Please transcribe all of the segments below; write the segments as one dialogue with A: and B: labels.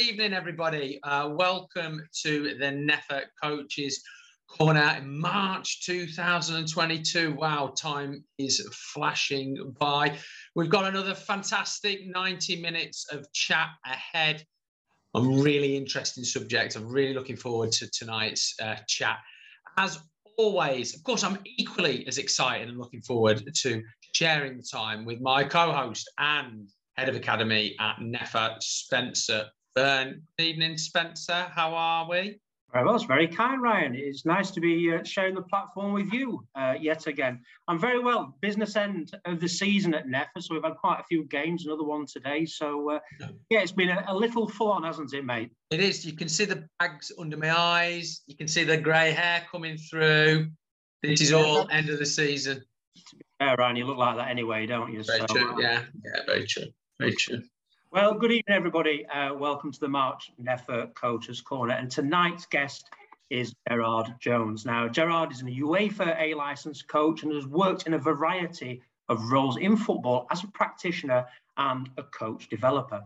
A: evening, everybody. Uh, welcome to the NEFA Coaches Corner in March 2022. Wow, time is flashing by. We've got another fantastic 90 minutes of chat ahead. I'm really interesting subject. I'm really looking forward to tonight's uh, chat. As always, of course, I'm equally as excited and looking forward to sharing the time with my co-host and head of academy at NEFA, Spencer Byrne. Good evening, Spencer. How are we?
B: Very well. It's very kind, Ryan. It's nice to be uh, sharing the platform with you uh, yet again. I'm very well. Business end of the season at NEFA, so we've had quite a few games, another one today. So, uh, yeah, it's been a, a, little full on, hasn't it, mate?
A: It is. You can see the bags under my eyes. You can see the grey hair coming through. This is all end of the season.
B: Yeah, Ryan, you look like that anyway, don't you?
A: Very so, true. Uh, yeah, yeah, very true. Very true.
B: Well, good evening, everybody. Uh, welcome to the March NEFA Coaches Corner. And tonight's guest is Gerard Jones. Now, Gerard is a UEFA A licensed coach and has worked in a variety of roles in football as a practitioner and a coach developer.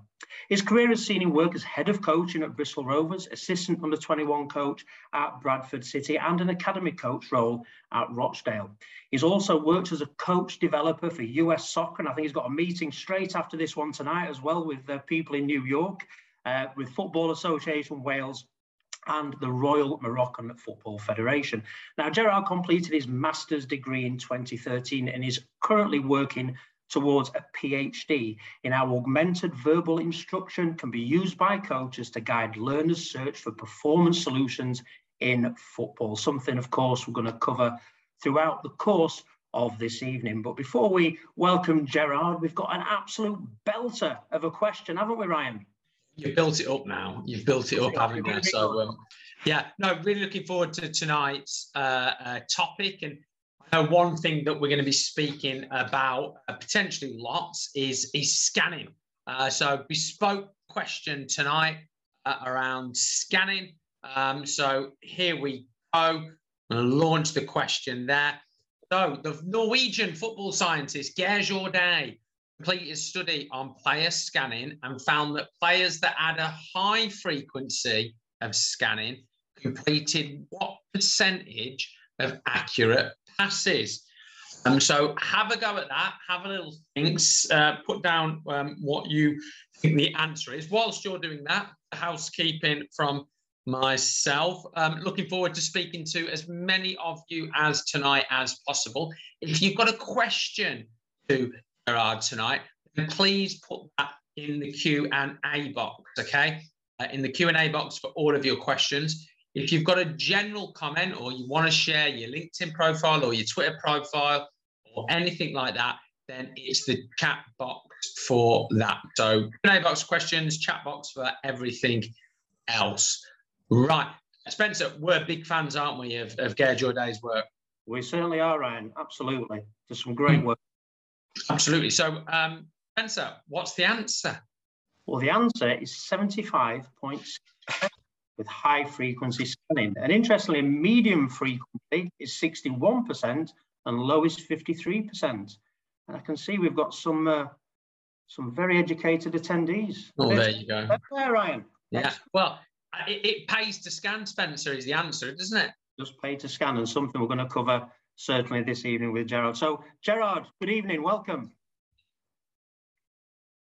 B: His career has seen him work as head of coaching at Bristol Rovers, assistant under 21 coach at Bradford City, and an academy coach role at Rochdale. He's also worked as a coach developer for US soccer, and I think he's got a meeting straight after this one tonight as well with uh, people in New York, uh, with Football Association Wales and the Royal Moroccan Football Federation. Now, Gerard completed his master's degree in 2013 and is currently working towards a PhD in how augmented verbal instruction can be used by coaches to guide learners' search for performance solutions in football. Something, of course, we're going to cover throughout the course of this evening. But before we welcome Gerard, we've got an absolute belter of a question, haven't we, Ryan?
A: You've built it up now. You've built it up, haven't you? So, um, yeah, no, really looking forward to tonight's uh, uh, topic. And uh, one thing that we're going to be speaking about uh, potentially lots is is scanning. Uh, so bespoke question tonight uh, around scanning. Um, so here we go. I'm going to launch the question there. So the Norwegian football scientist Geir Jordet completed a study on player scanning and found that players that had a high frequency of scanning completed what percentage of accurate passes. Um, so have a go at that. Have a little think. Uh, put down um, what you think the answer is. Whilst you're doing that, housekeeping from myself. Um, looking forward to speaking to as many of you as tonight as possible. If you've got a question to Gerard tonight, then please put that in the Q and A box. Okay, uh, in the Q and A box for all of your questions. If you've got a general comment or you want to share your LinkedIn profile or your Twitter profile or anything like that, then it's the chat box for that. So Q&A box questions, chat box for everything else. Right. Spencer, we're big fans, aren't we, of, of Geir Jordet's work?
B: We certainly are, Ryan. Absolutely. There's some great work.
A: Absolutely. So, um, Spencer, what's the answer?
B: Well, the answer is 75.6 with high frequency scanning. And interestingly, medium frequency is 61% and low is 53%. And I can see we've got some uh, some very educated attendees.
A: Oh, there you go.
B: There, Ryan.
A: Yeah. Well, it, it, pays to scan, Spencer, is the answer, doesn't it?
B: Just pay to scan, and something we're going to cover certainly this evening with Gerard. So, Gerard, good evening. Welcome.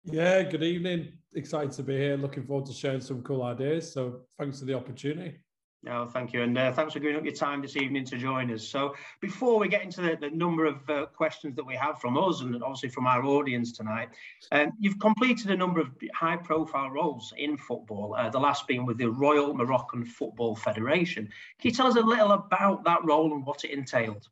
C: Yeah, good evening. Excited to be here. Looking forward to sharing some cool ideas. So thanks for the opportunity.
B: No, thank you. And uh, thanks for giving up your time this evening to join us. So before we get into the, the number of uh, questions that we have from us and obviously from our audience tonight, um, you've completed a number of high profile roles in football, uh, the last being with the Royal Moroccan Football Federation. Can you tell us a little about that role and what it entailed?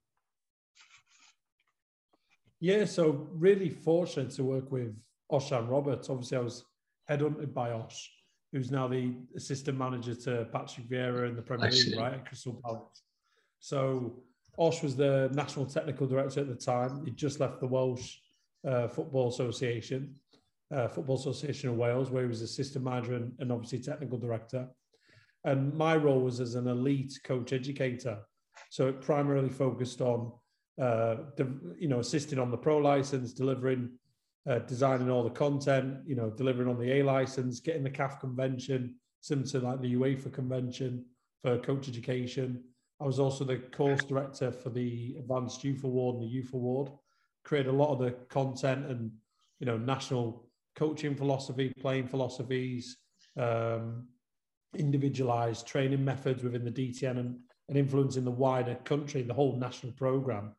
C: Yeah, so really fortunate to work with Osian Roberts. Obviously, I was headhunted by Osh, who's now the assistant manager to Patrick Vieira in the Premier League, right, at Crystal Palace. So Osh was the national technical director at the time. He'd just left the Welsh uh, Football Association, uh, Football Association of Wales, where he was assistant manager and, and obviously technical director. And my role was as an elite coach educator. So it primarily focused on, uh, you know, assisting on the pro license, delivering uh, designing all the content, you know, delivering on the A license, getting the CAF convention, similar to like the UEFA convention for coach education. I was also the course director for the Advanced Youth Award and the Youth Award. Created a lot of the content and you know national coaching philosophy, playing philosophies, um, individualized training methods within the DTN and, and influencing the wider country, the whole national program.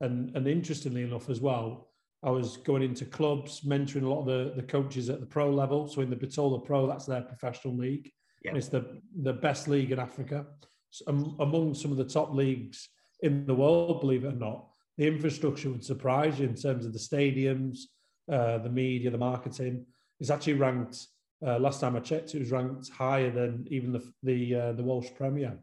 C: And, and interestingly enough, as well, I was going into clubs, mentoring a lot of the, the coaches at the pro level. So in the Botola Pro, that's their professional league. Yeah. it's the, the best league in Africa. So, um, among some of the top leagues in the world, believe it or not, the infrastructure would surprise you in terms of the stadiums, uh, the media, the marketing. It's actually ranked. Uh, last time I checked, it was ranked higher than even the the uh, the Welsh Premier.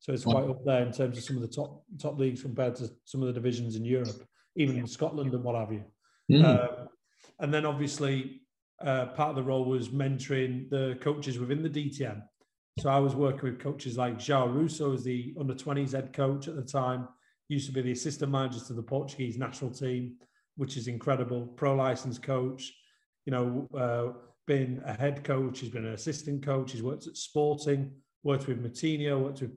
C: So it's quite up there in terms of some of the top top leagues compared to some of the divisions in Europe, even in Scotland and what have you. Mm. And then obviously uh, part of the role was mentoring the coaches within the DTN. So I was working with coaches like João Aroso as the under 20s head coach at the time. used to be the assistant manager to the Portuguese national team, which is incredible. Pro license coach, you know, uh, been a head coach. He's been an assistant coach. He's worked at Sporting, worked with Moutinho, worked with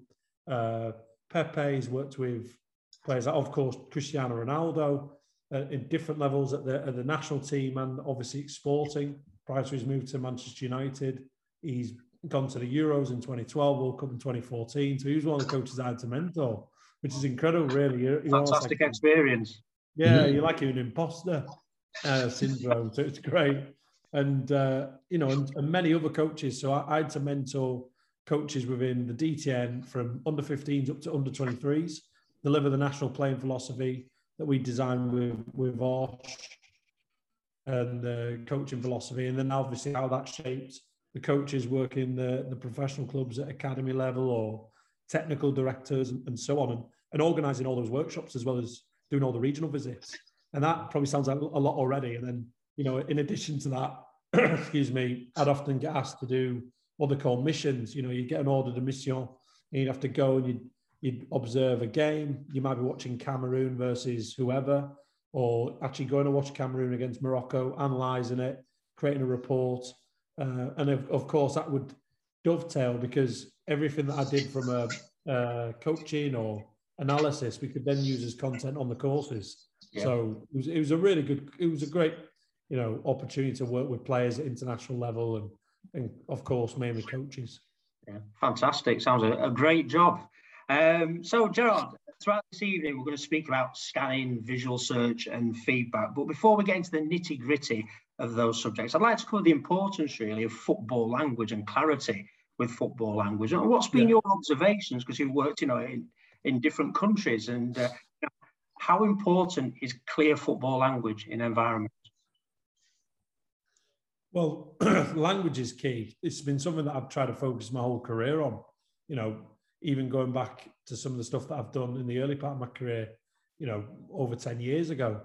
C: uh, Pepe. He's worked with players, like, of course, Cristiano Ronaldo uh, in different levels at the, at the national team and obviously Sporting. Prior to his move to Manchester United, he's gone to the Euros in 2012, World Cup in 2014. So he was one of the coaches I had to mentor, which is incredible, really. You're,
B: you're Fantastic like, experience.
C: Yeah, you're like an imposter uh, syndrome. So it's great. And, uh, you know, and, and, many other coaches. So I, I, had to mentor coaches within the DTN from under 15s up to under 23s, deliver the national playing philosophy that we designed with, with Osh and the coaching philosophy. And then obviously how that shaped the coaches working the, the professional clubs at academy level or technical directors and, and so on, and, and organizing all those workshops as well as doing all the regional visits. And that probably sounds like a lot already. And then, you know, in addition to that, excuse me, I'd often get asked to do what they call missions. You know, you get an order de mission and you'd have to go and you'd, you'd observe a game. You might be watching Cameroon versus whoever, or actually going to watch Cameroon against Morocco, analysing it, creating a report, uh, and of, of, course, that would dovetail because everything that I did from a, uh, coaching or analysis, we could then use as content on the courses. Yeah. So it was, it was a really good, it was a great, you know, opportunity to work with players at international level and, and of course, mainly coaches.
B: Yeah, fantastic. Sounds a, a great job. Um, so, Gerard, throughout this evening, we're going to speak about scanning, visual search, and feedback. But before we get into the nitty gritty of those subjects. I'd like to cover the importance really of football language and clarity with football language. And what's been yeah. your observations because you've worked, you know, in, in different countries and uh, how important is clear football language in environments?
C: Well, language is key. It's been something that I've tried to focus my whole career on. You know, even going back to some of the stuff that I've done in the early part of my career, you know, over 10 years ago.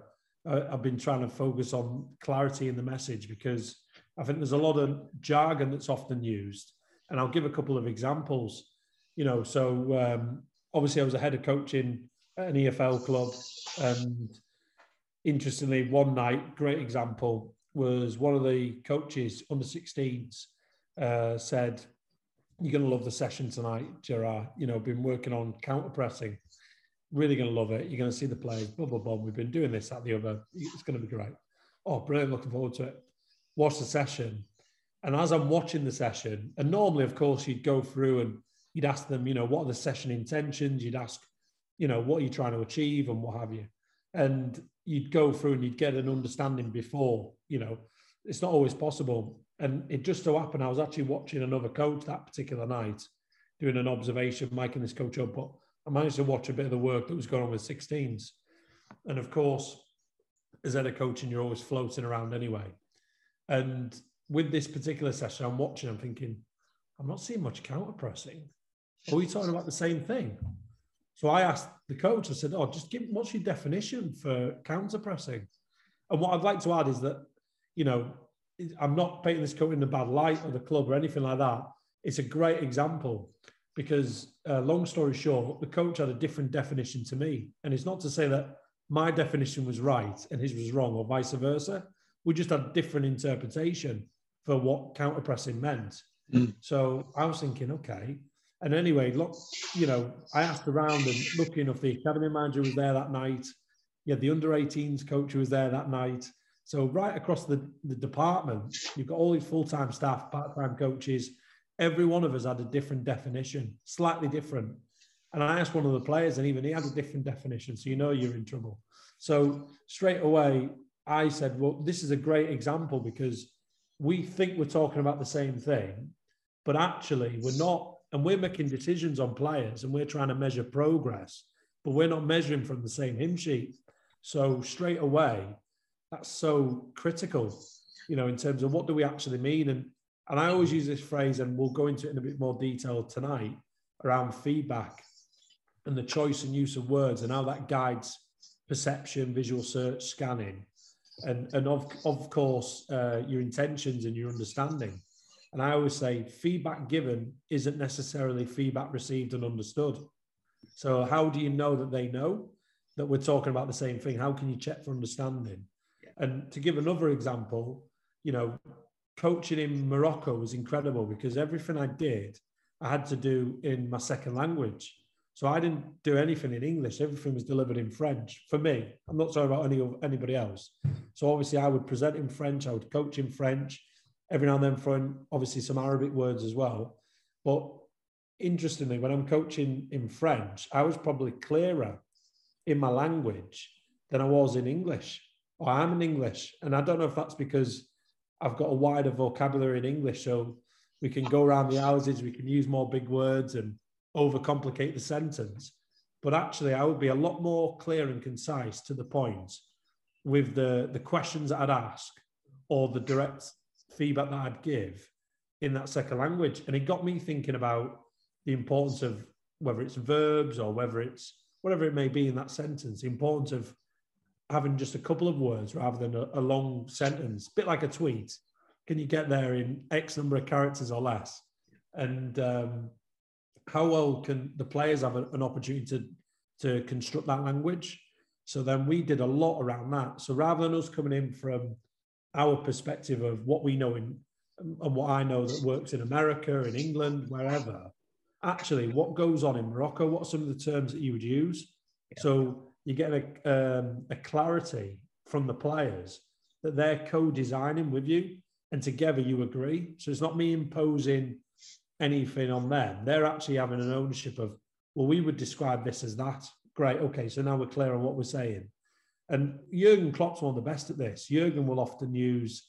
C: I've been trying to focus on clarity in the message because I think there's a lot of jargon that's often used. And I'll give a couple of examples. You know, so um, obviously I was a head of coaching at an EFL club. And interestingly, one night, great example, was one of the coaches under 16s uh, said, You're going to love the session tonight, Gerard. You know, been working on counter pressing really going to love it. You're going to see the players, blah, blah, blah. We've been doing this, at the other. It's going to be great. Oh, brilliant. Looking forward to it. Watch the session. And as I'm watching the session, and normally, of course, you'd go through and you'd ask them, you know, what are the session intentions? You'd ask, you know, what are you trying to achieve and what have you? And you'd go through and you'd get an understanding before, you know, it's not always possible. And it just so happened I was actually watching another coach that particular night, doing an observation, miking this coach up. But I managed to watch a bit of the work that was going on with 16s. And of course, as head of coaching, you're always floating around anyway. And with this particular session, I'm watching, I'm thinking, I'm not seeing much counter pressing. Are we talking about the same thing? So I asked the coach, I said, Oh, just give what's your definition for counter pressing? And what I'd like to add is that, you know, I'm not painting this coach in a bad light or the club or anything like that. It's a great example because uh, long story short, the coach had a different definition to me. And it's not to say that my definition was right and his was wrong or vice versa. We just had a different interpretation for what counter pressing meant. Mm. So I was thinking, okay. And anyway, look, you know, I asked around and lucky enough, the academy manager was there that night. Yeah, the under 18s coach who was there that night. So right across the, the department, you've got all these full-time staff, part-time coaches. Every one of us had a different definition, slightly different. And I asked one of the players, and even he had a different definition. So you know you're in trouble. So straight away, I said, well, this is a great example because we think we're talking about the same thing, but actually we're not. And we're making decisions on players and we're trying to measure progress, but we're not measuring from the same hymn sheet. So straight away, that's so critical, you know, in terms of what do we actually mean. And and I always use this phrase, and we'll go into it in a bit more detail tonight around feedback and the choice and use of words and how that guides perception, visual search, scanning, and and of of course uh, your intentions and your understanding. And I always say feedback given isn't necessarily feedback received and understood. So how do you know that they know that we're talking about the same thing? How can you check for understanding? And to give another example, you know, coaching in Morocco was incredible because everything I did, I had to do in my second language. So I didn't do anything in English. Everything was delivered in French for me. I'm not talking about any anybody else. So obviously I would present in French. I would coach in French. Every now and then throw obviously some Arabic words as well. But interestingly, when I'm coaching in French, I was probably clearer in my language than I was in English. Or I'm in English. And I don't know if that's because I've got a wider vocabulary in English. So we can go around the houses, we can use more big words and overcomplicate the sentence. But actually, I would be a lot more clear and concise to the point with the, the questions I'd ask or the direct feedback that I'd give in that second language. And it got me thinking about the importance of whether it's verbs or whether it's whatever it may be in that sentence, the importance of having just a couple of words rather than a, a long sentence, a bit like a tweet. Can you get there in X number of characters or less? And um, how well can the players have a, an opportunity to, to construct that language? So then we did a lot around that. So rather than us coming in from our perspective of what we know in and what I know that works in America, in England, wherever, actually what goes on in Morocco, what are some of the terms that you would use? Yeah. So you get a, um, a clarity from the players that they're co-designing with you and together you agree. So it's not me imposing anything on them. They're actually having an ownership of, well, we would describe this as that. Great. Okay. So now we're clear on what we're saying. And Jurgen Klopp's one of the best at this. Jurgen will often use,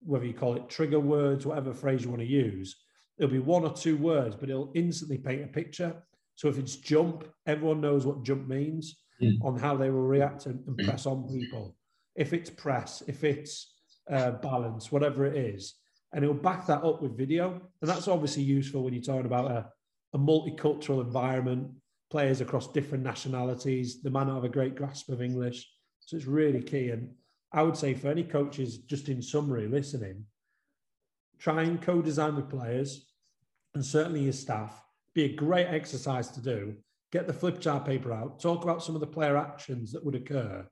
C: whether you call it trigger words, whatever phrase you want to use, it'll be one or two words, but it'll instantly paint a picture. So if it's jump, everyone knows what jump means mm. on how they will react and, and, press on people. If it's press, if it's uh, balance, whatever it is, and it'll back that up with video. And that's obviously useful when you're talking about a, a multicultural environment, players across different nationalities. The man have a great grasp of English. So it's really key. And I would say for any coaches, just in summary, listening, try and co-design with players and certainly your staff. Be a great exercise to do. Get the flip chart paper out. Talk about some of the player actions that would occur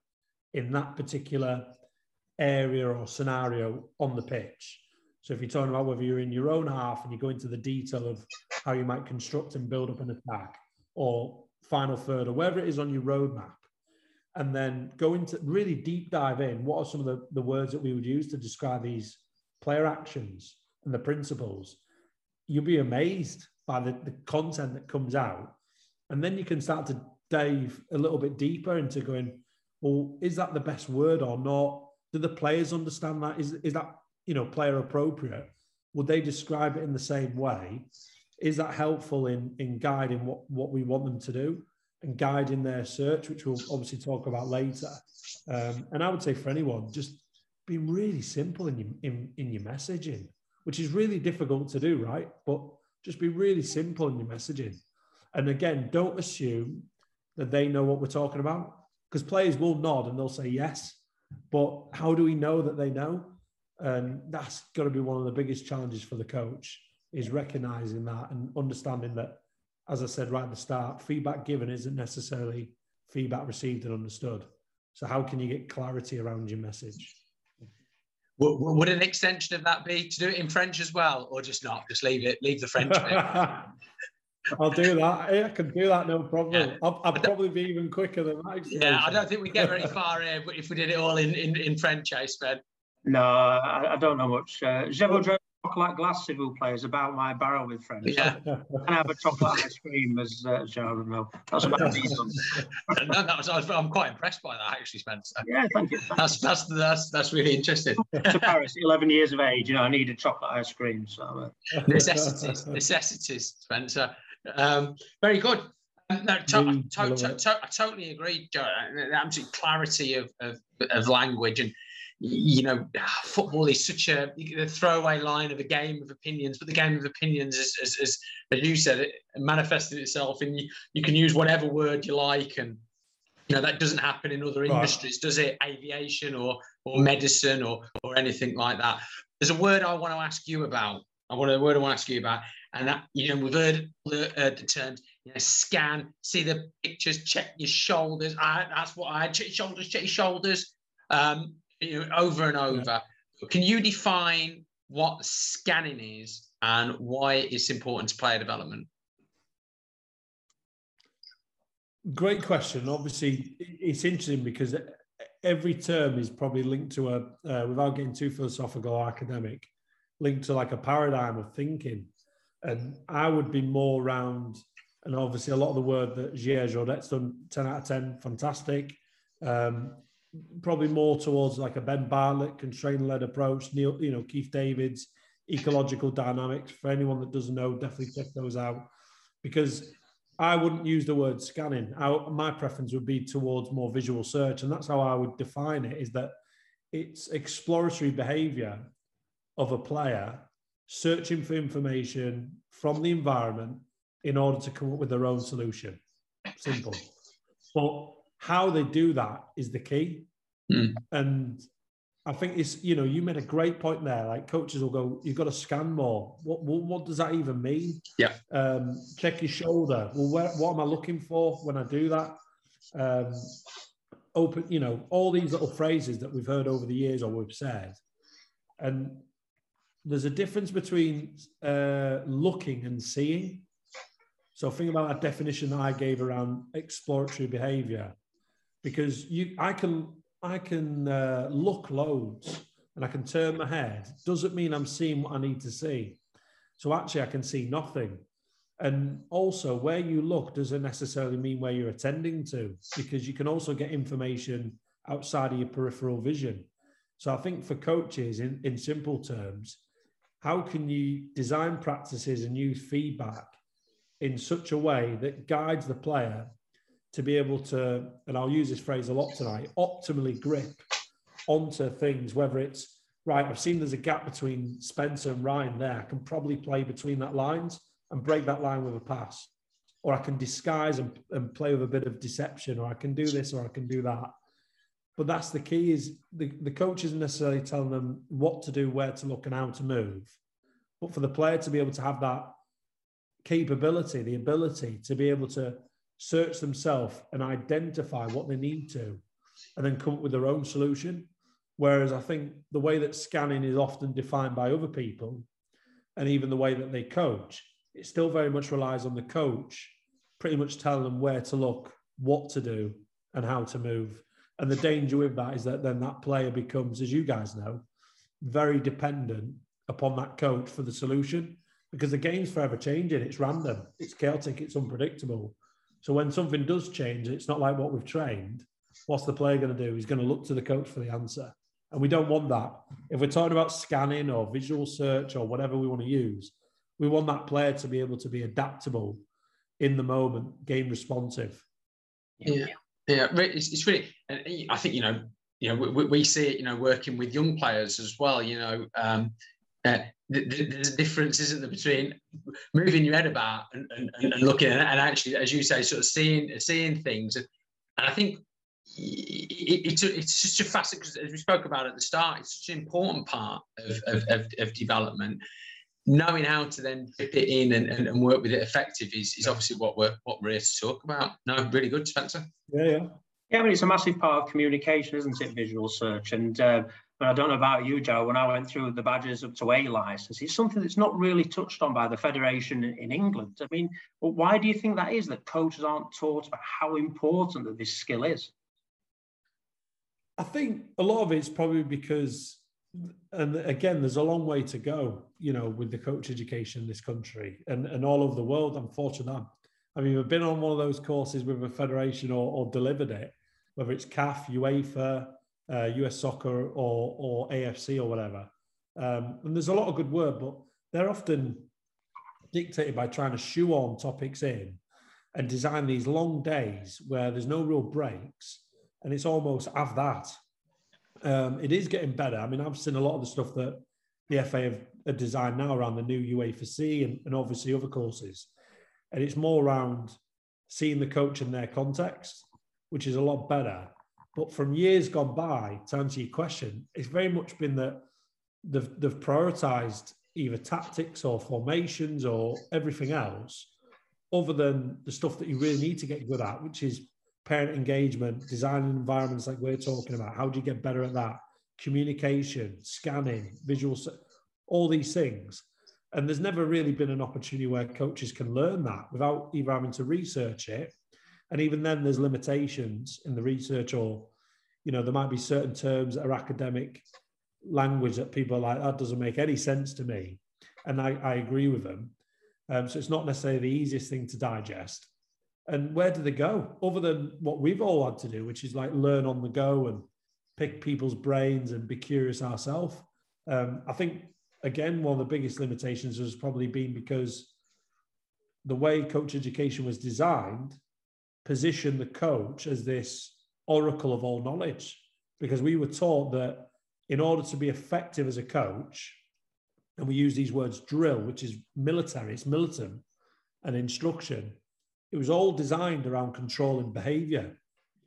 C: in that particular area or scenario on the pitch so if you're talking about whether you're in your own half and you go into the detail of how you might construct and build up an attack or final third or wherever it is on your roadmap, and then go into really deep dive in, what are some of the, the words that we would use to describe these player actions and the principles, you'll be amazed by the, the content that comes out. And then you can start to dive a little bit deeper into going, well, is that the best word or not? Do the players understand that? Is, is that you know, player appropriate, would they describe it in the same way? Is that helpful in in guiding what what we want them to do and guiding their search, which we'll obviously talk about later? Um, and I would say for anyone, just being really simple in your in, in your messaging, which is really difficult to do, right? But just be really simple in your messaging. And again, don't assume that they know what we're talking about because players will nod and they'll say yes. But how do we know that they know? And that's got to be one of the biggest challenges for the coach is recognizing that and understanding that, as I said right at the start, feedback given isn't necessarily feedback received and understood. So how can you get clarity around your message?
A: Would an extension of that be to do it in French as well, or just not? Just leave it, leave the French
C: I'll do that. I can do that, no problem. Yeah. I'll, I'll probably be even quicker than that.
A: Yeah, I don't think we'd get very far here if we did it all in, in, in French, I spent.
B: No, I, I, don't know much. Uh, Je voudrais chocolate glass civil players about my barrel with friends.
A: Yeah.
B: So I have a chocolate ice cream as uh, Gerard know. That's about me
A: no, that was, I was, I'm quite impressed by that, actually, Spencer.
B: Yeah, thank you.
A: That's, that's, that's, that's really interesting.
B: to Paris, 11 years of age, you know, I needed chocolate ice cream. So
A: uh... Necessities, necessities, Spencer. Um, very good. Um, no, to, mm, to, to, I totally agree, Joe. The absolute clarity of, of, of language and you know, football is such a, throwaway line of a game of opinions, but the game of opinions, is, as, as, as you said, it manifested itself and you, you can use whatever word you like. And, you know, that doesn't happen in other right. industries, does it? Aviation or, or medicine or, or anything like that. There's a word I want to ask you about. I want a word I want to ask you about. And that, you know, we've heard the, uh, the terms, you know, scan, see the pictures, check your shoulders. I, that's what I check shoulders, check your shoulders. Um, you know, over and over. Yeah. Can you define what scanning is and why it's important to player development?
C: Great question. Obviously, it's interesting because every term is probably linked to a, uh, without getting too philosophical or academic, linked to like a paradigm of thinking. And I would be more around, and obviously a lot of the word that Geir Jordet's done 10 out of 10, fantastic. Um, probably more towards like a Ben Bartlett constraint led approach. Neil, you know, Keith Davids, ecological dynamics. For anyone that doesn't know, definitely check those out because I wouldn't use the word scanning. I, my preference would be towards more visual search, and that's how I would define it. Is that it's exploratory behavior of a player searching for information from the environment in order to come up with their own solution. Simple. But how they do that is the key. Mm. And I think it's, you know, you made a great point there. Like coaches will go, you've got to scan more. What, what, what does that even mean?
A: Yeah.
C: Um, check your shoulder. Well, where, what am I looking for when I do that? Um, open, you know, all these little phrases that we've heard over the years or we've said. And there's a difference between uh, looking and seeing. So think about that definition that I gave around exploratory behavior because you I can I can uh, look loads and I can turn my head. Doesn't mean I'm seeing what I need to see. So actually, I can see nothing. And also, where you look doesn't necessarily mean where you're attending to, because you can also get information outside of your peripheral vision. So I think for coaches, in, in simple terms, how can you design practices and use feedback in such a way that guides the player to be able to, and I'll use this phrase a lot tonight, optimally grip onto things, whether it's right, I've seen there's a gap between Spencer and Ryan there. I can probably play between that lines and break that line with a pass. Or I can disguise and, and play with a bit of deception, or I can do this or I can do that. But that's the key is the, the coach isn't necessarily telling them what to do, where to look, and how to move. But for the player to be able to have that capability, the ability to be able to search themselves and identify what they need to, and then come up with their own solution. Whereas I think the way that scanning is often defined by other people, and even the way that they coach, it still very much relies on the coach pretty much telling them where to look, what to do, and how to move. And the danger with that is that then that player becomes, as you guys know, very dependent upon that coach for the solution because the game's forever changing. It's random, it's chaotic, it's unpredictable. So when something does change, it's not like what we've trained. What's the player going to do? He's going to look to the coach for the answer. And we don't want that. If we're talking about scanning or visual search or whatever we want to use, we want that player to be able to be adaptable in the moment, game responsive.
A: Yeah, yeah, it's, it's really. I think you know, you know, we, we see it, you know, working with young players as well. You know, um, uh, there's a difference, isn't there, between moving your head about and, and, and looking and actually, as you say, sort of seeing seeing things. And I think it, it's a, it's such a facet because, as we spoke about at the start, it's such an important part of, of, of, of development. Knowing how to then fit it in and, and, and work with it effective is, is obviously what we're what we're here to talk about. No, really good, Spencer.
C: Yeah, yeah.
B: Yeah, I mean, it's a massive part of communication, isn't it? Visual search. And uh, But I don't know about you, Joe. When I went through the badges up to A license, it's something that's not really touched on by the federation in England. I mean, why do you think that is? That coaches aren't taught about how important that this skill is.
C: I think a lot of it's probably because, and again, there's a long way to go, you know, with the coach education in this country and, and all over the world. Unfortunately, I mean, we've been on one of those courses with a federation or, or delivered it, whether it's CAF, UEFA, uh, US Soccer, or, or AFC or whatever. Um, and there's a lot of good work, but they're often dictated by trying to shoehorn topics in and design these long days where there's no real breaks and it's almost have that. Um, it is getting better. I mean, I've seen a lot of the stuff that the FA have, have designed now around the new UEFA C and, and obviously other courses, and it's more around seeing the coach in their context, which is a lot better. But from years gone by, to answer your question, it's very much been that they've, they've prioritized either tactics or formations or everything else, other than the stuff that you really need to get good at, which is parent engagement, designing environments like we're talking about. How do you get better at that? Communication, scanning, visual, all these things. And there's never really been an opportunity where coaches can learn that without either having to research it. And even then, there's limitations in the research, or, you know, there might be certain terms that are academic language that people are like, that doesn't make any sense to me. And I, I agree with them. Um, so it's not necessarily the easiest thing to digest. And where do they go other than what we've all had to do, which is like learn on the go and pick people's brains and be curious ourselves? Um, I think, again, one of the biggest limitations has probably been because the way coach education was designed positioned the coach as this oracle of all knowledge. Because we were taught that in order to be effective as a coach, and we use these words drill, which is military, it's militant, and instruction it was all designed around controlling behavior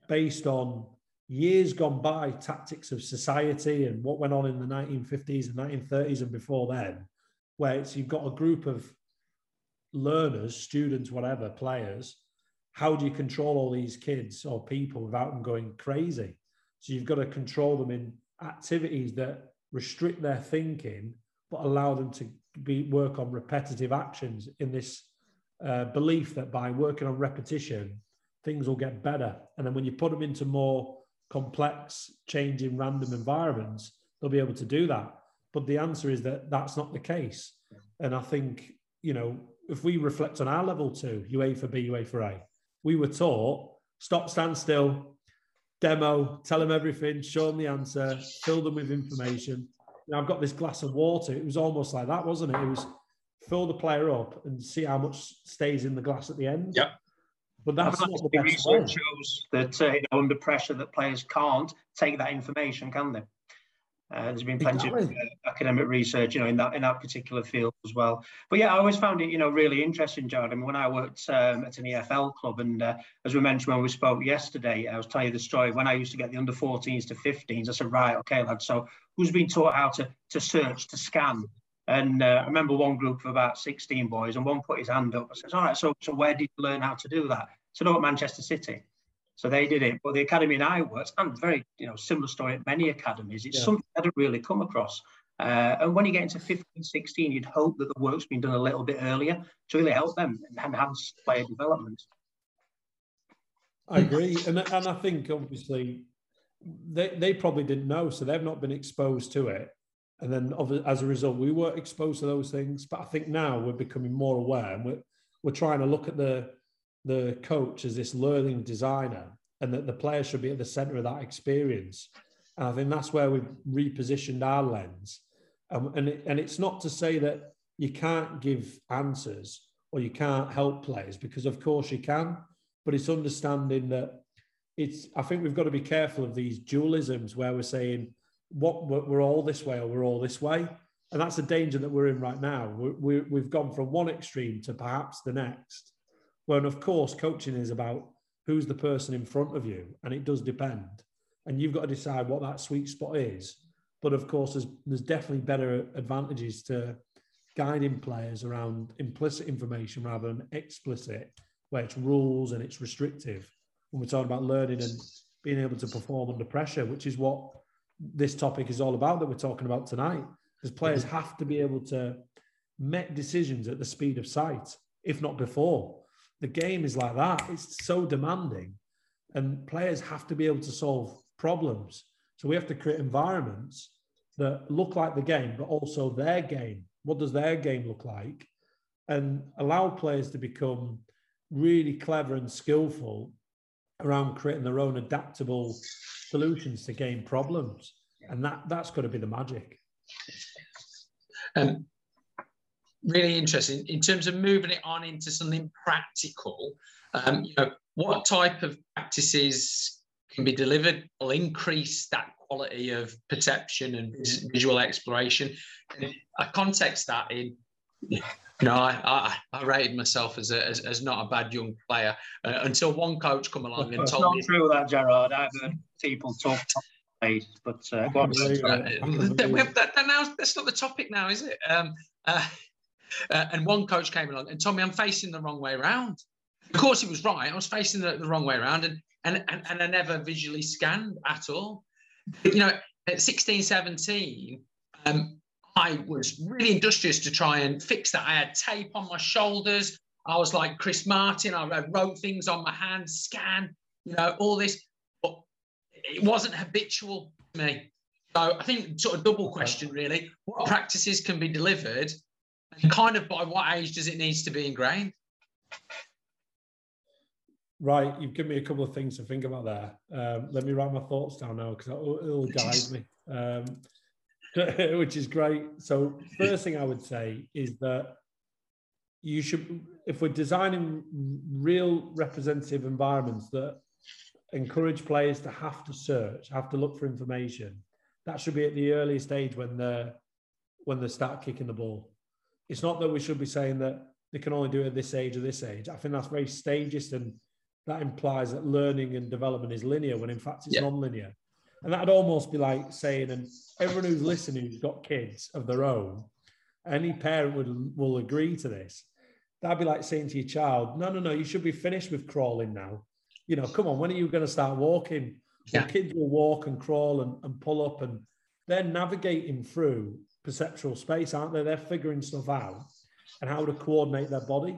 C: based on years gone by tactics of society and what went on in the 1950s and 1930s and before then where it's you've got a group of learners students whatever players how do you control all these kids or people without them going crazy so you've got to control them in activities that restrict their thinking but allow them to be work on repetitive actions in this uh, belief that by working on repetition, things will get better. And then when you put them into more complex, changing, random environments, they'll be able to do that. But the answer is that that's not the case. And I think, you know, if we reflect on our level two, for B, UEFA A, we were taught stop, stand still, demo, tell them everything, show them the answer, fill them with information. Now I've got this glass of water. It was almost like that, wasn't it? It was fill the player up and see how much stays in the glass at the end.
B: Yeah.
C: But that's not the best
B: research way. shows that uh, you know, under pressure that players can't take that information, can they? Uh, there's been plenty exactly. of uh, academic research, you know, in that in that particular field as well. But yeah, I always found it, you know, really interesting, Gerard. I mean, when I worked um, at an EFL club, and uh, as we mentioned when we spoke yesterday, I was telling you the story when I used to get the under 14s to 15s. I said, right, okay, lad. So who's been taught how to to search, to scan, and uh, I remember one group of about 16 boys, and one put his hand up and says, All right, so, so where did you learn how to do that? So, no, at Manchester City. So they did it. But the academy and I worked, and very, you know, similar story at many academies, it's yeah. something I didn't really come across. Uh, and when you get into 15, 16, you'd hope that the work's been done a little bit earlier to really help them and enhance player development.
C: I agree. And, and I think obviously they, they probably didn't know, so they've not been exposed to it and then as a result, we were exposed to those things. But I think now we're becoming more aware, and we're we're trying to look at the the coach as this learning designer, and that the player should be at the centre of that experience. And I think that's where we've repositioned our lens. Um, and it, and it's not to say that you can't give answers or you can't help players because of course you can, but it's understanding that it's. I think we've got to be careful of these dualisms where we're saying what we're all this way or we're all this way. And that's the danger that we're in right now. we we've gone from one extreme to perhaps the next. When, of course, coaching is about who's the person in front of you, and it does depend. And you've got to decide what that sweet spot is. But of course, there's, there's definitely better advantages to guiding players around implicit information rather than explicit, where it's rules and it's restrictive. When we're talking about learning and being able to perform under pressure, which is what this topic is all about that we're talking about tonight. Because players mm-hmm. have to be able to make decisions at the speed of sight, if not before. The game is like that. It's so demanding, and players have to be able to solve problems. So we have to create environments that look like the game, but also their game. What does their game look like? And allow players to become really clever and skillful around creating their own adaptable solutions to game problems. And that, that's got to be the magic.
A: Um, really interesting. In terms of moving it on into something practical, um, you know, what type of practices can be delivered will increase that quality of perception and visual exploration. And I context that in, you know, I, I, I rated myself as, a, as, as, not a bad young player uh, until one coach come along and told
B: not
A: me.
B: Not true that, Gerard. I've heard people talk but uh, go on.
A: that, that, now, that's not the topic now, is it? Um, uh, uh, and one coach came along and told me I'm facing the wrong way around. Of course, he was right. I was facing the, the wrong way around, and, and and and I never visually scanned at all. You know, at 16, 17, um, I was really industrious to try and fix that. I had tape on my shoulders. I was like Chris Martin. I wrote things on my hands, scan, you know, all this. But it wasn't habitual to me. So I think sort of double question really. What practices can be delivered and kind of by what age does it needs to be ingrained?
C: Right, you've given me a couple of things to think about there. Um, let me write my thoughts down now because it'll, it'll guide me, um, which is great. So, first thing I would say is that you should, if we're designing real representative environments that encourage players to have to search, have to look for information, that should be at the early stage when they're when they start kicking the ball. It's not that we should be saying that they can only do it at this age or this age. I think that's very stagist and that implies that learning and development is linear when in fact it's yeah. non-linear. And that'd almost be like saying, and everyone who's listening who's got kids of their own, any parent would will agree to this. That'd be like saying to your child, no, no, no, you should be finished with crawling now. You know, come on, when are you going to start walking? Yeah. Well, kids will walk and crawl and, and pull up and they're navigating through perceptual space, aren't they? They're figuring stuff out and how to coordinate their body.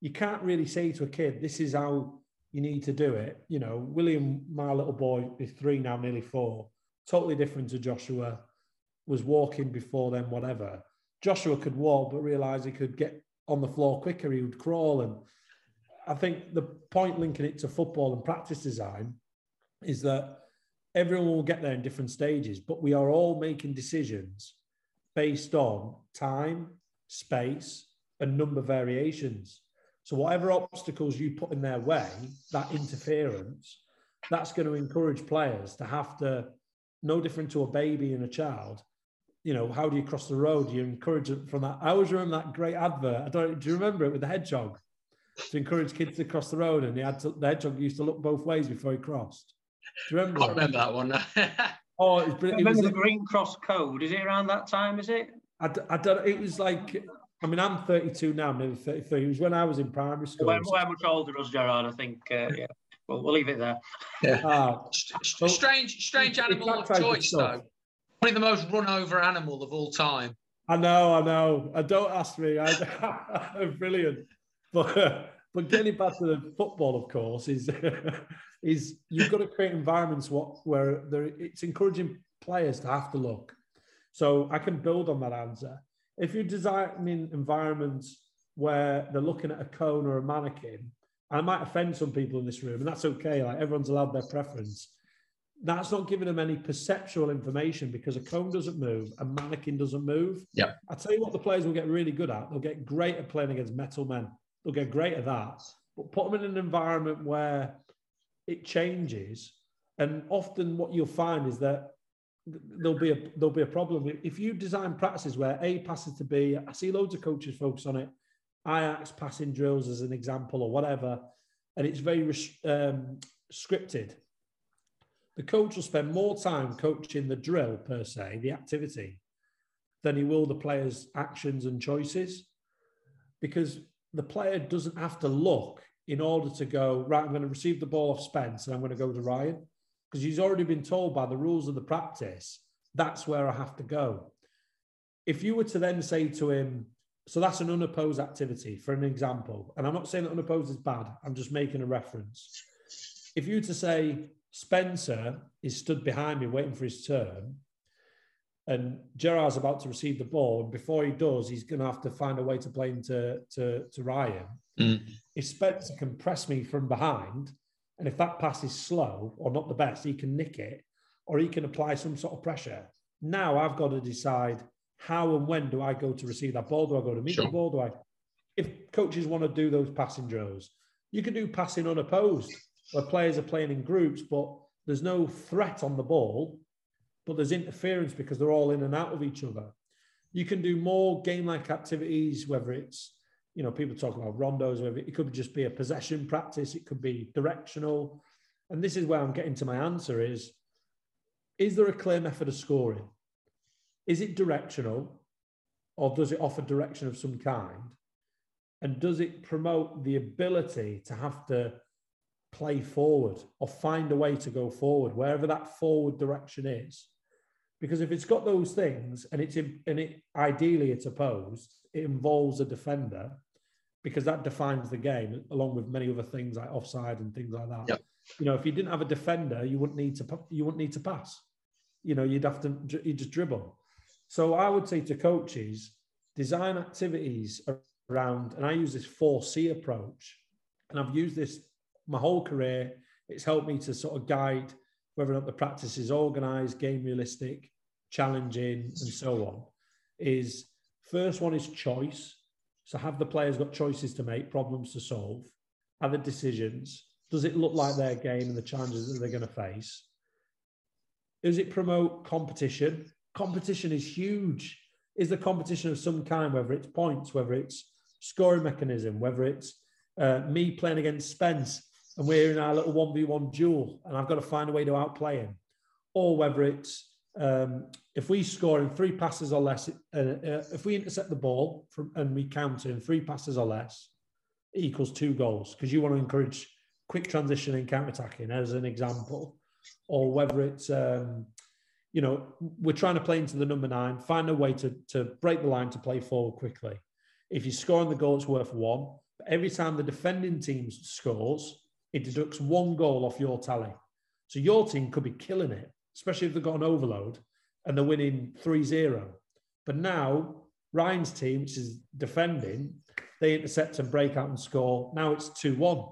C: You can't really say to a kid, this is how you need to do it. You know, William, my little boy, is three now, nearly four, totally different to Joshua, was walking before then, whatever. Joshua could walk, but realized he could get on the floor quicker, he would crawl. And I think the point linking it to football and practice design is that everyone will get there in different stages, but we are all making decisions based on time, space, and number variations. So whatever obstacles you put in their way, that interference, that's going to encourage players to have to, no different to a baby and a child. You know, how do you cross the road? You encourage them from that. I always remember that great advert. I don't. Do you remember it with the hedgehog? To encourage kids to cross the road, and he had to, the hedgehog used to look both ways before he crossed. Do you remember?
A: I remember that one.
B: oh, it, it remember was the Green Cross Code? Is it around that time? Is it?
C: I, I don't. It was like I mean, I'm 32 now, nearly 33. It was when I was in primary school.
B: We're, we're much older us, Gerard, I think. Uh, yeah. Well, we'll leave it there.
A: Yeah. Uh, strange, strange animal of choice, though. Probably the most run over animal of all time.
C: I know, I know. I don't ask me. I, brilliant. But uh, but getting back to the football, of course, is is you've got to create environments what where there, it's encouraging players to have to look. So I can build on that answer if you're designing environments where they're looking at a cone or a mannequin, I might offend some people in this room, and that's okay. Like everyone's allowed their preference. That's not giving them any perceptual information because a cone doesn't move, a mannequin doesn't move.
A: Yeah.
C: I tell you what, the players will get really good at. They'll get great at playing against metal men. They'll get great at that. But put them in an environment where it changes, and often what you'll find is that there'll be a there'll be a problem if you design practices where A passes to B. I see loads of coaches focus on it. Ajax passing drills as an example or whatever, and it's very um, scripted. The coach will spend more time coaching the drill per se, the activity, than he will the player's actions and choices, because the player doesn't have to look in order to go right. I'm going to receive the ball off Spence and I'm going to go to Ryan because he's already been told by the rules of the practice that's where I have to go. If you were to then say to him, so that's an unopposed activity, for an example, and I'm not saying that unopposed is bad, I'm just making a reference. If you were to say, Spencer is stood behind me waiting for his turn, and Gerard's about to receive the ball, and before he does, he's going to have to find a way to play into to, to Ryan. Mm. If Spencer can press me from behind, and if that pass is slow or not the best, he can nick it or he can apply some sort of pressure. Now I've got to decide how and when do I go to receive that ball? Do I go to meet sure. the ball? Do I? If coaches want to do those passing drills, you can do passing unopposed, where players are playing in groups, but there's no threat on the ball, but there's interference because they're all in and out of each other. You can do more game-like activities, whether it's you know people talk about rondos, whether it could just be a possession practice, it could be directional, and this is where I'm getting to my answer is is there a clear method of scoring? Is it directional or does it offer direction of some kind? And does it promote the ability to have to play forward or find a way to go forward, wherever that forward direction is? Because if it's got those things and it's in, and it ideally it's opposed, it involves a defender because that defines the game along with many other things like offside and things like that. Yep. You know, if you didn't have a defender, you wouldn't need to you wouldn't need to pass. You know, you'd have to you just dribble. So I would say to coaches, design activities around, and I use this 4C approach, and I've used this my whole career. It's helped me to sort of guide whether or not the practice is organized, game realistic, challenging, and so on. Is first one is choice. So have the players got choices to make, problems to solve? Are the decisions? Does it look like their game and the challenges that they're going to face? Does it promote competition? Competition is huge. Is the competition of some kind, whether it's points, whether it's scoring mechanism, whether it's uh, me playing against Spence and we're in our little 1v1 duel and I've got to find a way to outplay him, or whether it's um, if we score in three passes or less, uh, uh, if we intercept the ball from, and we count in three passes or less, equals two goals because you want to encourage quick transition and counter attacking as an example, or whether it's um, you know we're trying to play into the number nine, find a way to to break the line to play forward quickly. If you score on the goal, it's worth one. But every time the defending team scores, it deducts one goal off your tally. So your team could be killing it especially if they've got an overload and they're winning 3 0. But now, Ryan's team, which is defending, they intercept and break out and score. Now it's 2 1,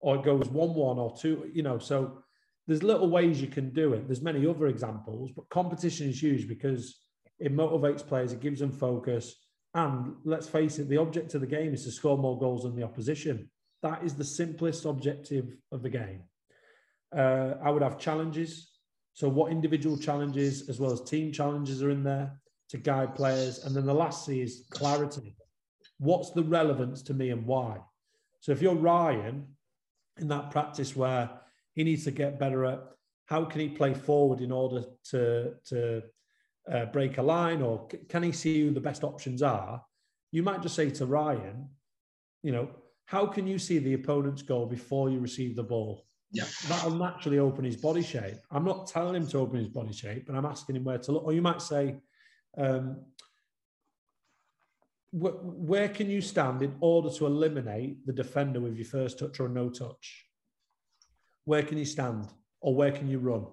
C: or it goes 1 1 or 2, you know. So there's little ways you can do it. There's many other examples, but competition is huge because it motivates players, it gives them focus. And let's face it, the object of the game is to score more goals than the opposition. That is the simplest objective of the game. Uh, I would have challenges. So, what individual challenges as well as team challenges are in there to guide players? And then the last C is clarity. What's the relevance to me and why? So, if you're Ryan in that practice where he needs to get better at how can he play forward in order to, to uh, break a line or can he see who the best options are? You might just say to Ryan, you know, how can you see the opponent's goal before you receive the ball?
A: Yeah.
C: That'll naturally open his body shape. I'm not telling him to open his body shape, but I'm asking him where to look. Or you might say, um, wh- where can you stand in order to eliminate the defender with your first touch or no touch? Where can you stand? Or where can you run?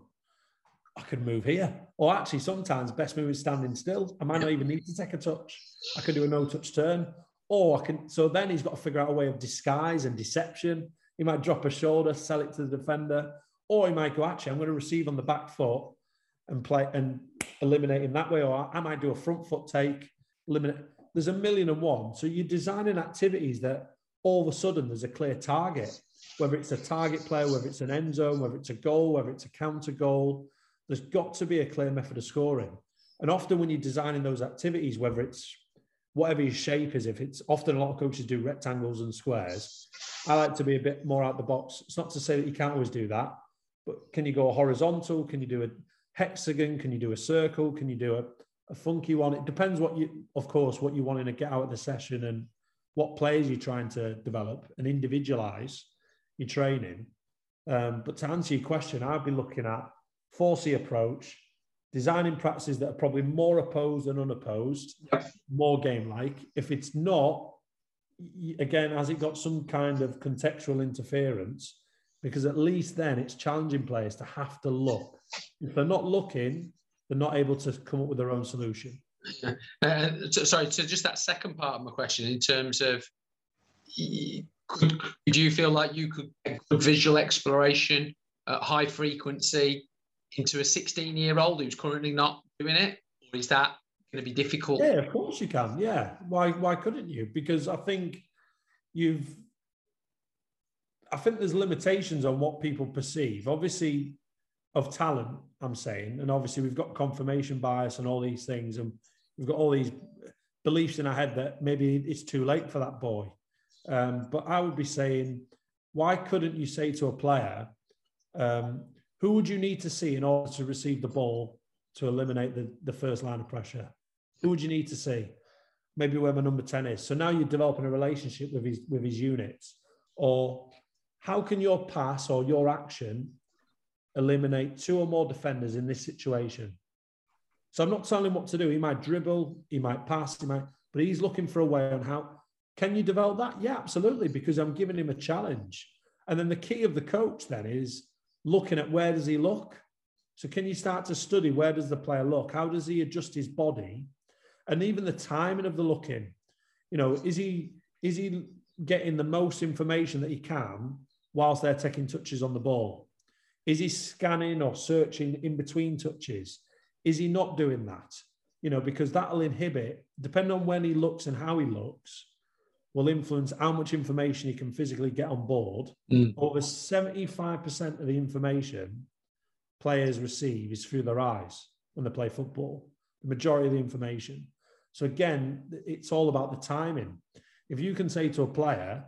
C: I could move here. Or actually, sometimes best move is standing still. I might not even need to take a touch. I can do a no touch turn. Or I can, so then he's got to figure out a way of disguise and deception he might drop a shoulder, sell it to the defender, or he might go, actually, I'm going to receive on the back foot and play and eliminate him that way. Or I might do a front foot take, eliminate. There's a million and one. So you're designing activities that all of a sudden there's a clear target, whether it's a target player, whether it's an end zone, whether it's a goal, whether it's a counter goal. There's got to be a clear method of scoring. And often when you're designing those activities, whether it's whatever your shape is, if it's often a lot of coaches do rectangles and squares, I like to be a bit more out the box. It's not to say that you can't always do that, but can you go horizontal? Can you do a hexagon? Can you do a circle? Can you do a, a funky one? It depends what you, of course, what you want to get out of the session and what players you're trying to develop and individualize your training. Um, but to answer your question, I'd be looking at 4C approach, designing practices that are probably more opposed than unopposed, more game like. If it's not, again, has it got some kind of contextual interference? Because at least then it's challenging players to have to look. If they're not looking, they're not able to come up with their own solution.
A: Uh, so, sorry, so just that second part of my question in terms of could, do you feel like you could get visual exploration at high frequency into a 16 year old who's currently not doing it? Or is that going to be difficult?
C: Yeah, of course you can. Yeah. Why, why couldn't you? Because I think you've, I think there's limitations on what people perceive. Obviously, of talent, I'm saying, and obviously we've got confirmation bias and all these things, and we've got all these beliefs in our head that maybe it's too late for that boy. Um, but I would be saying, why couldn't you say to a player, um, who would you need to see in order to receive the ball to eliminate the, the first line of pressure? Who would you need to see? Maybe where my number 10 is. So now you're developing a relationship with his with his units. Or how can your pass or your action eliminate two or more defenders in this situation? So I'm not telling him what to do. He might dribble, he might pass, he might, but he's looking for a way on how can you develop that? Yeah, absolutely, because I'm giving him a challenge. And then the key of the coach then is looking at where does he look? So can you start to study where does the player look? How does he adjust his body? And even the timing of the looking. You know, is he is he getting the most information that he can whilst they're taking touches on the ball? Is he scanning or searching in between touches? Is he not doing that? You know, because that'll inhibit, depending on when he looks and how he looks, will influence how much information you can physically get on board. Mm. Over 75% of the information players receive is through their eyes when they play football, the majority of the information. So, again, it's all about the timing. If you can say to a player,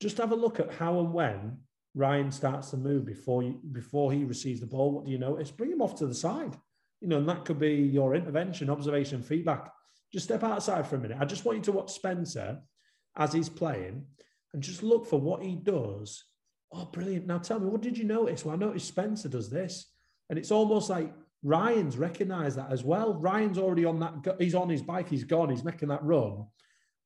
C: just have a look at how and when Ryan starts to move before you, before he receives the ball. What do you notice? Bring him off to the side. You know, and that could be your intervention, observation, feedback. Just step outside for a minute. I just want you to watch Spencer as he's playing and just look for what he does. Oh, brilliant. Now tell me, what did you notice? Well, I noticed Spencer does this. And it's almost like Ryan's recognized that as well. Ryan's already on that, he's on his bike, he's gone, he's making that run.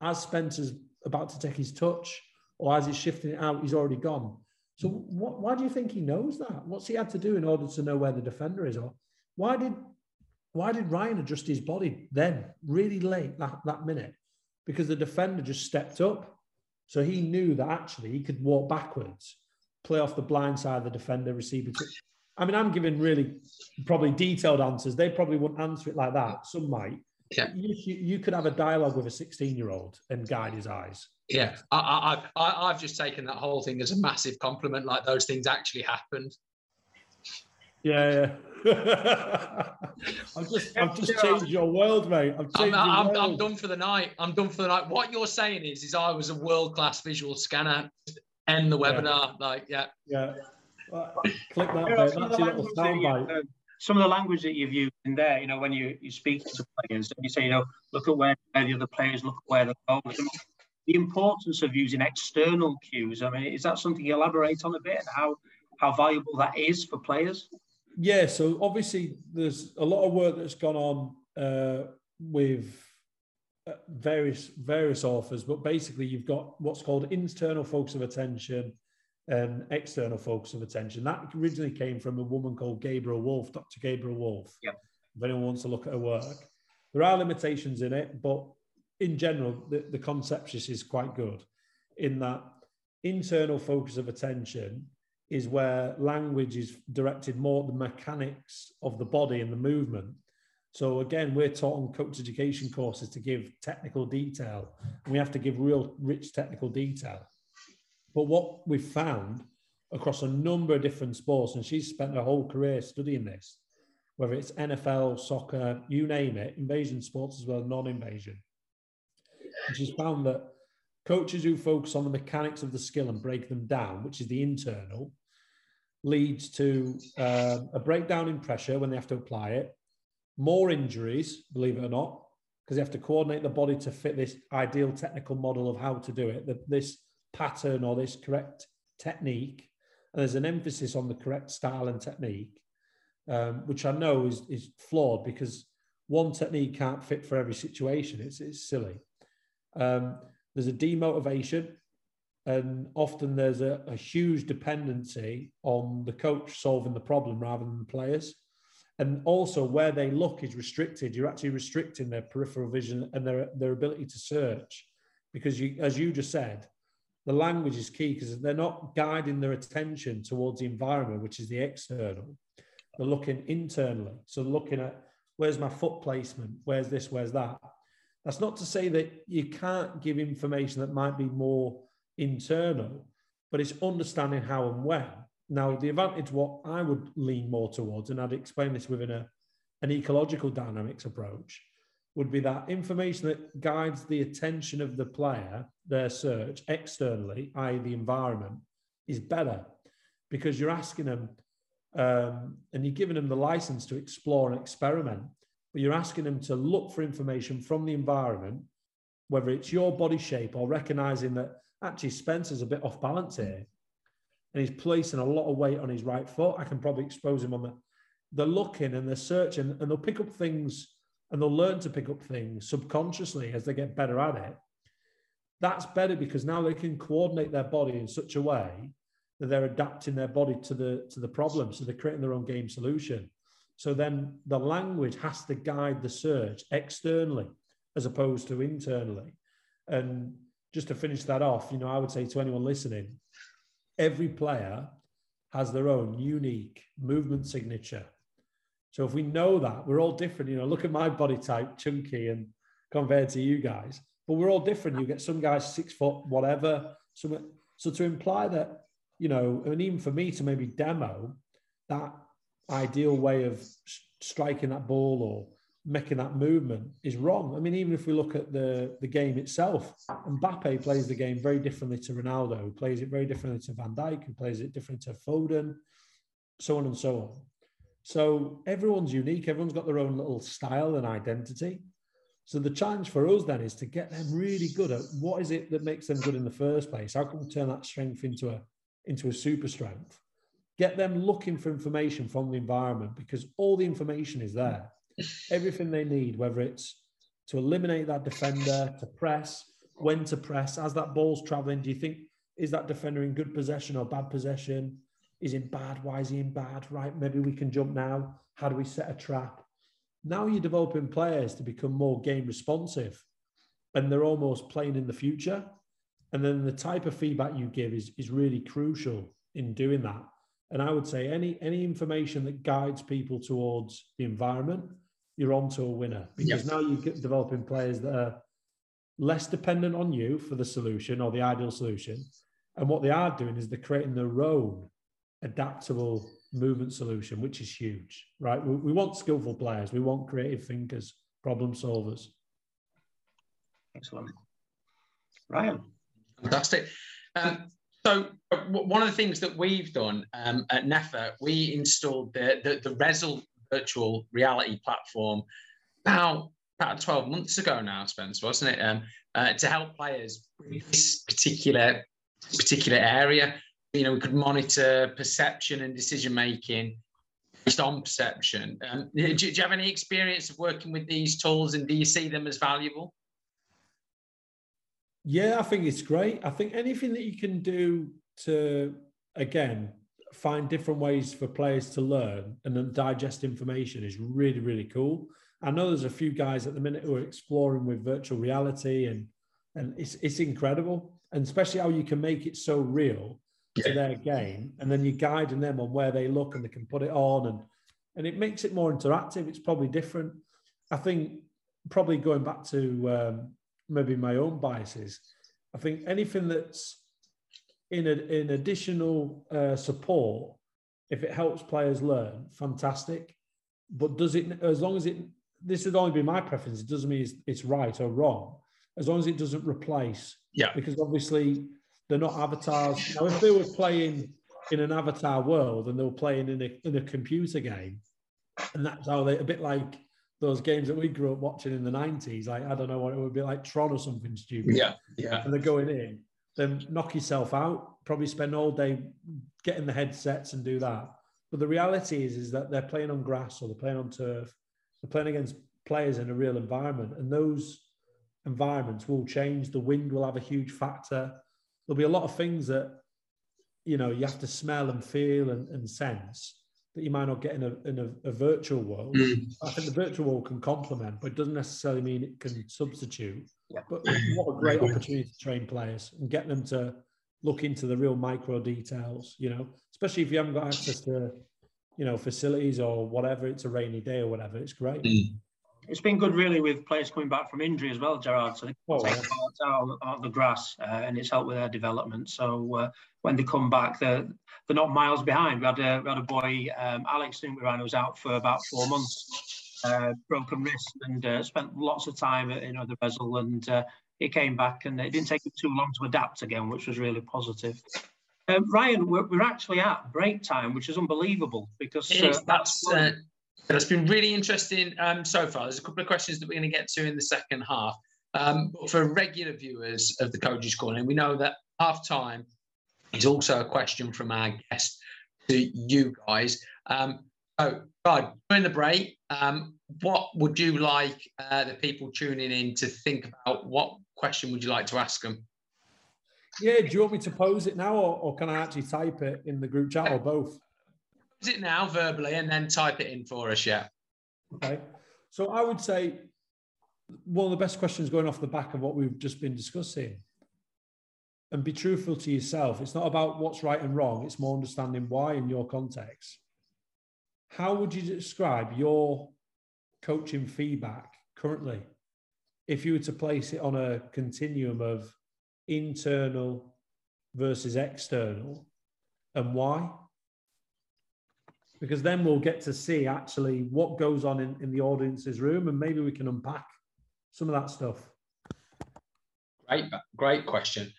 C: As Spencer's about to take his touch or as he's shifting it out, he's already gone. So what, why do you think he knows that? What's he had to do in order to know where the defender is? Or why did why did Ryan adjust his body then, really late that, that minute? Because the defender just stepped up. So he knew that actually he could walk backwards, play off the blind side of the defender, receive it. I mean, I'm giving really probably detailed answers. They probably wouldn't answer it like that. Some might.
A: Yeah.
C: You, you could have a dialogue with a 16 year old and guide his eyes.
A: Yeah. I, I, I, I've just taken that whole thing as a massive compliment. Like those things actually happened.
C: Yeah, yeah. I've just, I've just changed your world, mate. I've
A: I'm, I'm, I'm, done for the night. I'm done for the night. What you're saying is, is I was a world class visual scanner. End the webinar. Yeah. Like, yeah.
C: Yeah. Well, click that. Bit. That's your little soundbite.
B: Uh, some of the language that you've used in there, you know, when you you speak to players, and you say, you know, look at where, where the other players look at where they're going. The importance of using external cues. I mean, is that something you elaborate on a bit and how how valuable that is for players?
C: Yeah, so obviously there's a lot of work that's gone on uh, with uh, various various authors, but basically you've got what's called internal focus of attention and external focus of attention. That originally came from a woman called Gabriele Wulf, Dr. Gabriele Wulf.
B: Yeah.
C: If anyone wants to look at her work, there are limitations in it, but in general, the, the concept is quite good in that internal focus of attention is where language is directed more at the mechanics of the body and the movement. So again, we're taught on coach education courses to give technical detail, and we have to give real rich technical detail. But what we've found across a number of different sports, and she's spent her whole career studying this, whether it's NFL, soccer, you name it, invasion sports as well non-invasion. And she's found that Coaches who focus on the mechanics of the skill and break them down, which is the internal, leads to uh, a breakdown in pressure when they have to apply it, more injuries, believe it or not, because they have to coordinate the body to fit this ideal technical model of how to do it, the, this pattern or this correct technique. and there's an emphasis on the correct style and technique, um, which I know is, is flawed because one technique can't fit for every situation. It's, it's silly. Um, there's a demotivation, and often there's a, a, huge dependency on the coach solving the problem rather than the players. And also, where they look is restricted. You're actually restricting their peripheral vision and their, their ability to search. Because, you, as you just said, the language is key because they're not guiding their attention towards the environment, which is the external. They're looking internally. So, looking at where's my foot placement, where's this, where's that. That's not to say that you can't give information that might be more internal, but it's understanding how and when. Now, the advantage, what I would lean more towards, and I'd explain this within a, an ecological dynamics approach, would be that information that guides the attention of the player, their search externally, i.e., the environment, is better because you're asking them um, and you're giving them the license to explore and experiment but you're asking them to look for information from the environment, whether it's your body shape or recognizing that actually Spencer's a bit off balance here and he's placing a lot of weight on his right foot. I can probably expose him on the. They're looking and they're searching and they'll pick up things and they'll learn to pick up things subconsciously as they get better at it. That's better because now they can coordinate their body in such a way that they're adapting their body to the to the problem. So they're creating their own game solution. So then the language has to guide the search externally as opposed to internally. And just to finish that off, you know, I would say to anyone listening, every player has their own unique movement signature. So if we know that, we're all different. You know, look at my body type, chunky, and compared to you guys, but we're all different. You get some guys six foot, whatever. So, so to imply that, you know, and even for me to maybe demo that ideal way of striking that ball or making that movement is wrong. I mean, even if we look at the, the game itself, Mbappe plays the game very differently to Ronaldo, who plays it very differently to Van Dijk, who plays it different to Foden, so on and so on. So everyone's unique, everyone's got their own little style and identity. So the challenge for us then is to get them really good at what is it that makes them good in the first place? How can we turn that strength into a into a super strength? Get them looking for information from the environment because all the information is there. Everything they need, whether it's to eliminate that defender, to press, when to press, as that ball's traveling, do you think is that defender in good possession or bad possession? Is in bad? Why is he in bad? Right, maybe we can jump now. How do we set a trap? Now you're developing players to become more game responsive and they're almost playing in the future. And then the type of feedback you give is, is really crucial in doing that. And I would say any any information that guides people towards the environment, you're on to a winner because now you're developing players that are less dependent on you for the solution or the ideal solution. And what they are doing is they're creating their own adaptable movement solution, which is huge, right? We, we want skillful players, we want creative thinkers, problem solvers.
B: Excellent. Ryan.
A: Fantastic. Um, so one of the things that we've done um, at NEFA, we installed the, the, the virtual reality platform about, about 12 months ago now, Spence, wasn't it? Um, uh, to help players with this particular, particular area. You know, we could monitor perception and decision making based on perception. Um, do, do you have any experience of working with these tools and do you see them as valuable?
C: Yeah, I think it's great. I think anything that you can do to, again, find different ways for players to learn and then digest information is really, really cool. I know there's a few guys at the minute who are exploring with virtual reality and and it's it's incredible. And especially how you can make it so real to their game. And then you're guiding them on where they look and they can put it on and and it makes it more interactive. It's probably different. I think probably going back to um, maybe my own biases. I think anything that's in a, in additional uh, support, if it helps players learn, fantastic. But does it as long as it this would only be my preference. It doesn't mean it's, it's right or wrong, as long as it doesn't replace.
A: Yeah.
C: Because obviously they're not avatars. Now, if they were playing in an avatar world and they were playing in a in a computer game, and that's how they a bit like those games that we grew up watching in the 90s. Like, I don't know what it would be like Tron or something stupid.
A: Yeah. Yeah.
C: And they're going in. then knock yourself out. Probably spend all day getting the headsets and do that. But the reality is, is that they're playing on grass or they're playing on turf. They're playing against players in a real environment, and those environments will change. The wind will have a huge factor. There'll be a lot of things that you know you have to smell and feel and, and sense that you might not get in a, in a, a virtual world. Mm. I think the virtual world can complement, but it doesn't necessarily mean it can substitute. Yeah. But what a great opportunity to train players and get them to look into the real micro details, you know, especially if you haven't got access to, you know, facilities or whatever, it's a rainy day or whatever, it's great. Mm
B: it's been good really with players coming back from injury as well, Gerard. So they oh, take yeah. out, out the grass uh, and it's helped with their development. So uh, when they come back, they're, they're not miles behind. We had a, we had a boy, um, Alex, who ran, who was out for about four months, uh, broken wrist, and uh, spent lots of time at, you know, the Bessel, and uh, he came back, and it didn't take him too long to adapt again, which was really positive. Um, Ryan, we're, we're, actually at break time, which is unbelievable because
A: uh, that's it's been really interesting um, so far. There's a couple of questions that we're going to get to in the second half. Um, but for regular viewers of the Coaches Corner, we know that half time is also a question from our guest to you guys. Um, so, God, during the break, um, what would you like uh, the people tuning in to think about? What question would you like to ask them?
C: Yeah, do you want me to pose it now, or, or can I actually type it in the group chat, or both?
A: It now verbally and then type it in for us, yeah.
C: Okay. So I would say one of the best questions going off the back of what we've just been discussing and be truthful to yourself. It's not about what's right and wrong, it's more understanding why in your context. How would you describe your coaching feedback currently if you were to place it on a continuum of internal versus external and why? Because then we'll get to see actually what goes on in, in the audience's room and maybe we can unpack some of that stuff.
A: Great, great question.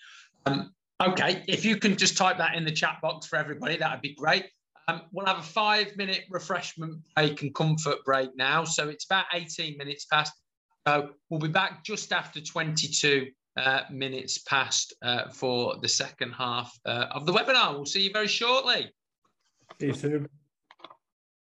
A: Um, okay, if you can just type that in the chat box for everybody, that would be great. Um, we'll have a five minute refreshment break and comfort break now. So it's about 18 minutes past. So we'll be back just after 22 uh, minutes past uh, for the second half uh, of the webinar. We'll see you very shortly.
C: See you soon.